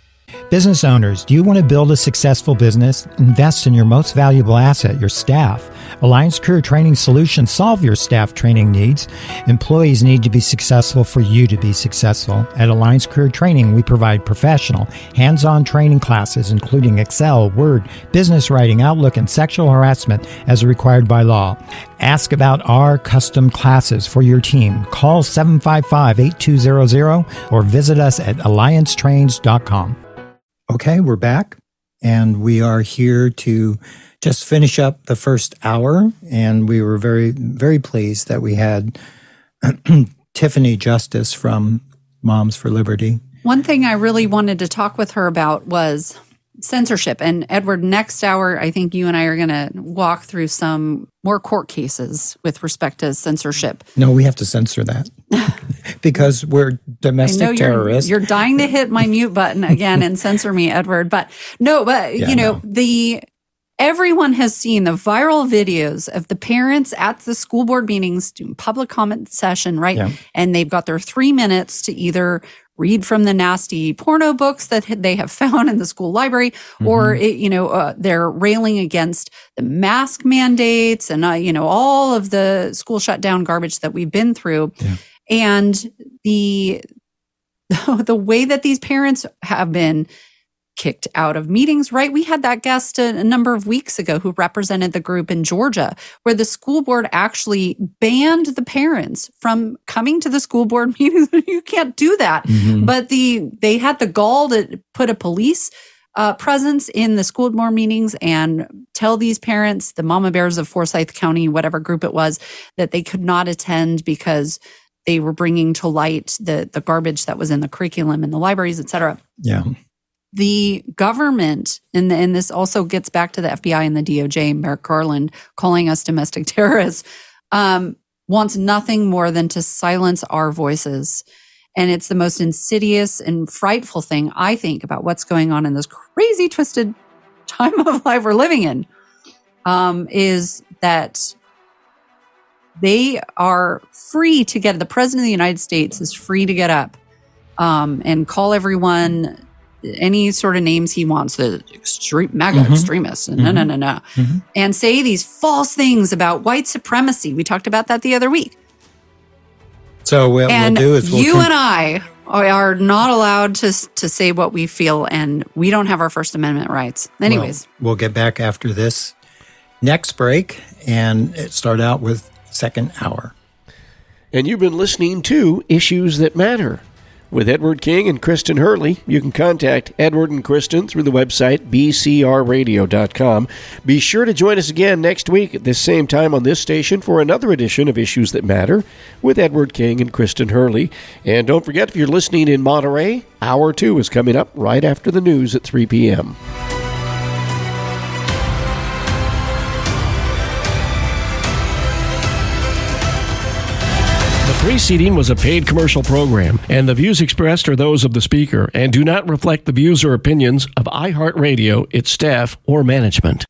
Business owners, do you want to build a successful business? Invest in your most valuable asset, your staff. Alliance Career Training Solutions solve your staff training needs. Employees need to be successful for you to be successful. At Alliance Career Training, we provide professional, hands-on training classes including Excel, Word, business writing, Outlook, and sexual harassment as required by law. Ask about our custom classes for your team. Call 755-8200 or visit us at alliancetrains.com. Okay, we're back and we are here to just finish up the first hour. And we were very, very pleased that we had Tiffany Justice from Moms for Liberty. One thing I really wanted to talk with her about was censorship. And Edward, next hour, I think you and I are going to walk through some more court cases with respect to censorship. No, we have to censor that because we're domestic you're, terrorists. you're dying to hit my mute button again and censor me, Edward. But no, but Yeah, you know, no. the everyone has seen the viral videos of the parents at the school board meetings doing public comment session, right? Yeah. And they've got their three minutes to either read from the nasty porno books that they have found in the school library, or Mm-hmm. it, you know uh, they're railing against the mask mandates and uh, you know all of the school shutdown garbage that we've been through, Yeah. and the the way that these parents have been kicked out of meetings, right? We had that guest a, a number of weeks ago who represented the group in Georgia, where the school board actually banned the parents from coming to the school board meetings. you can't do that. Mhm. But the they had the gall to put a police uh, presence in the school board meetings and tell these parents, the mama bears of Forsyth County, whatever group it was, that they could not attend because they were bringing to light the the garbage that was in the curriculum in the libraries, et cetera Yeah. The government, and, and this also gets back to the FBI and the DOJ, Merrick Garland calling us domestic terrorists, um, wants nothing more than to silence our voices. And it's the most insidious and frightful thing, I think, about what's going on in this crazy, twisted time of life we're living in, um, is that they are free to get, the president of the United States is free to get up um, and call everyone any sort of names he wants, the extreme, mega mm-hmm. extremists, mm-hmm. no, no, no, no, mm-hmm. and say these false things about white supremacy. We talked about that the other week. So what and we'll do is we'll you and I are not allowed to to say what we feel, and we don't have our First Amendment rights. Anyways, well, we'll get back after this next break and start out with second hour. And you've been listening to Issues That Matter with Edward King and Kristen Hurley. You can contact Edward and Kristen through the website bcrradio.com. Be sure to join us again next week at this same time on this station for another edition of Issues That Matter with Edward King and Kristen Hurley. And don't forget, if you're listening in Monterey, Hour 2 is coming up right after the news at 3 p.m. preceding was a paid commercial program, and the views expressed are those of the speaker and do not reflect the views or opinions of iHeartRadio, its staff, or management.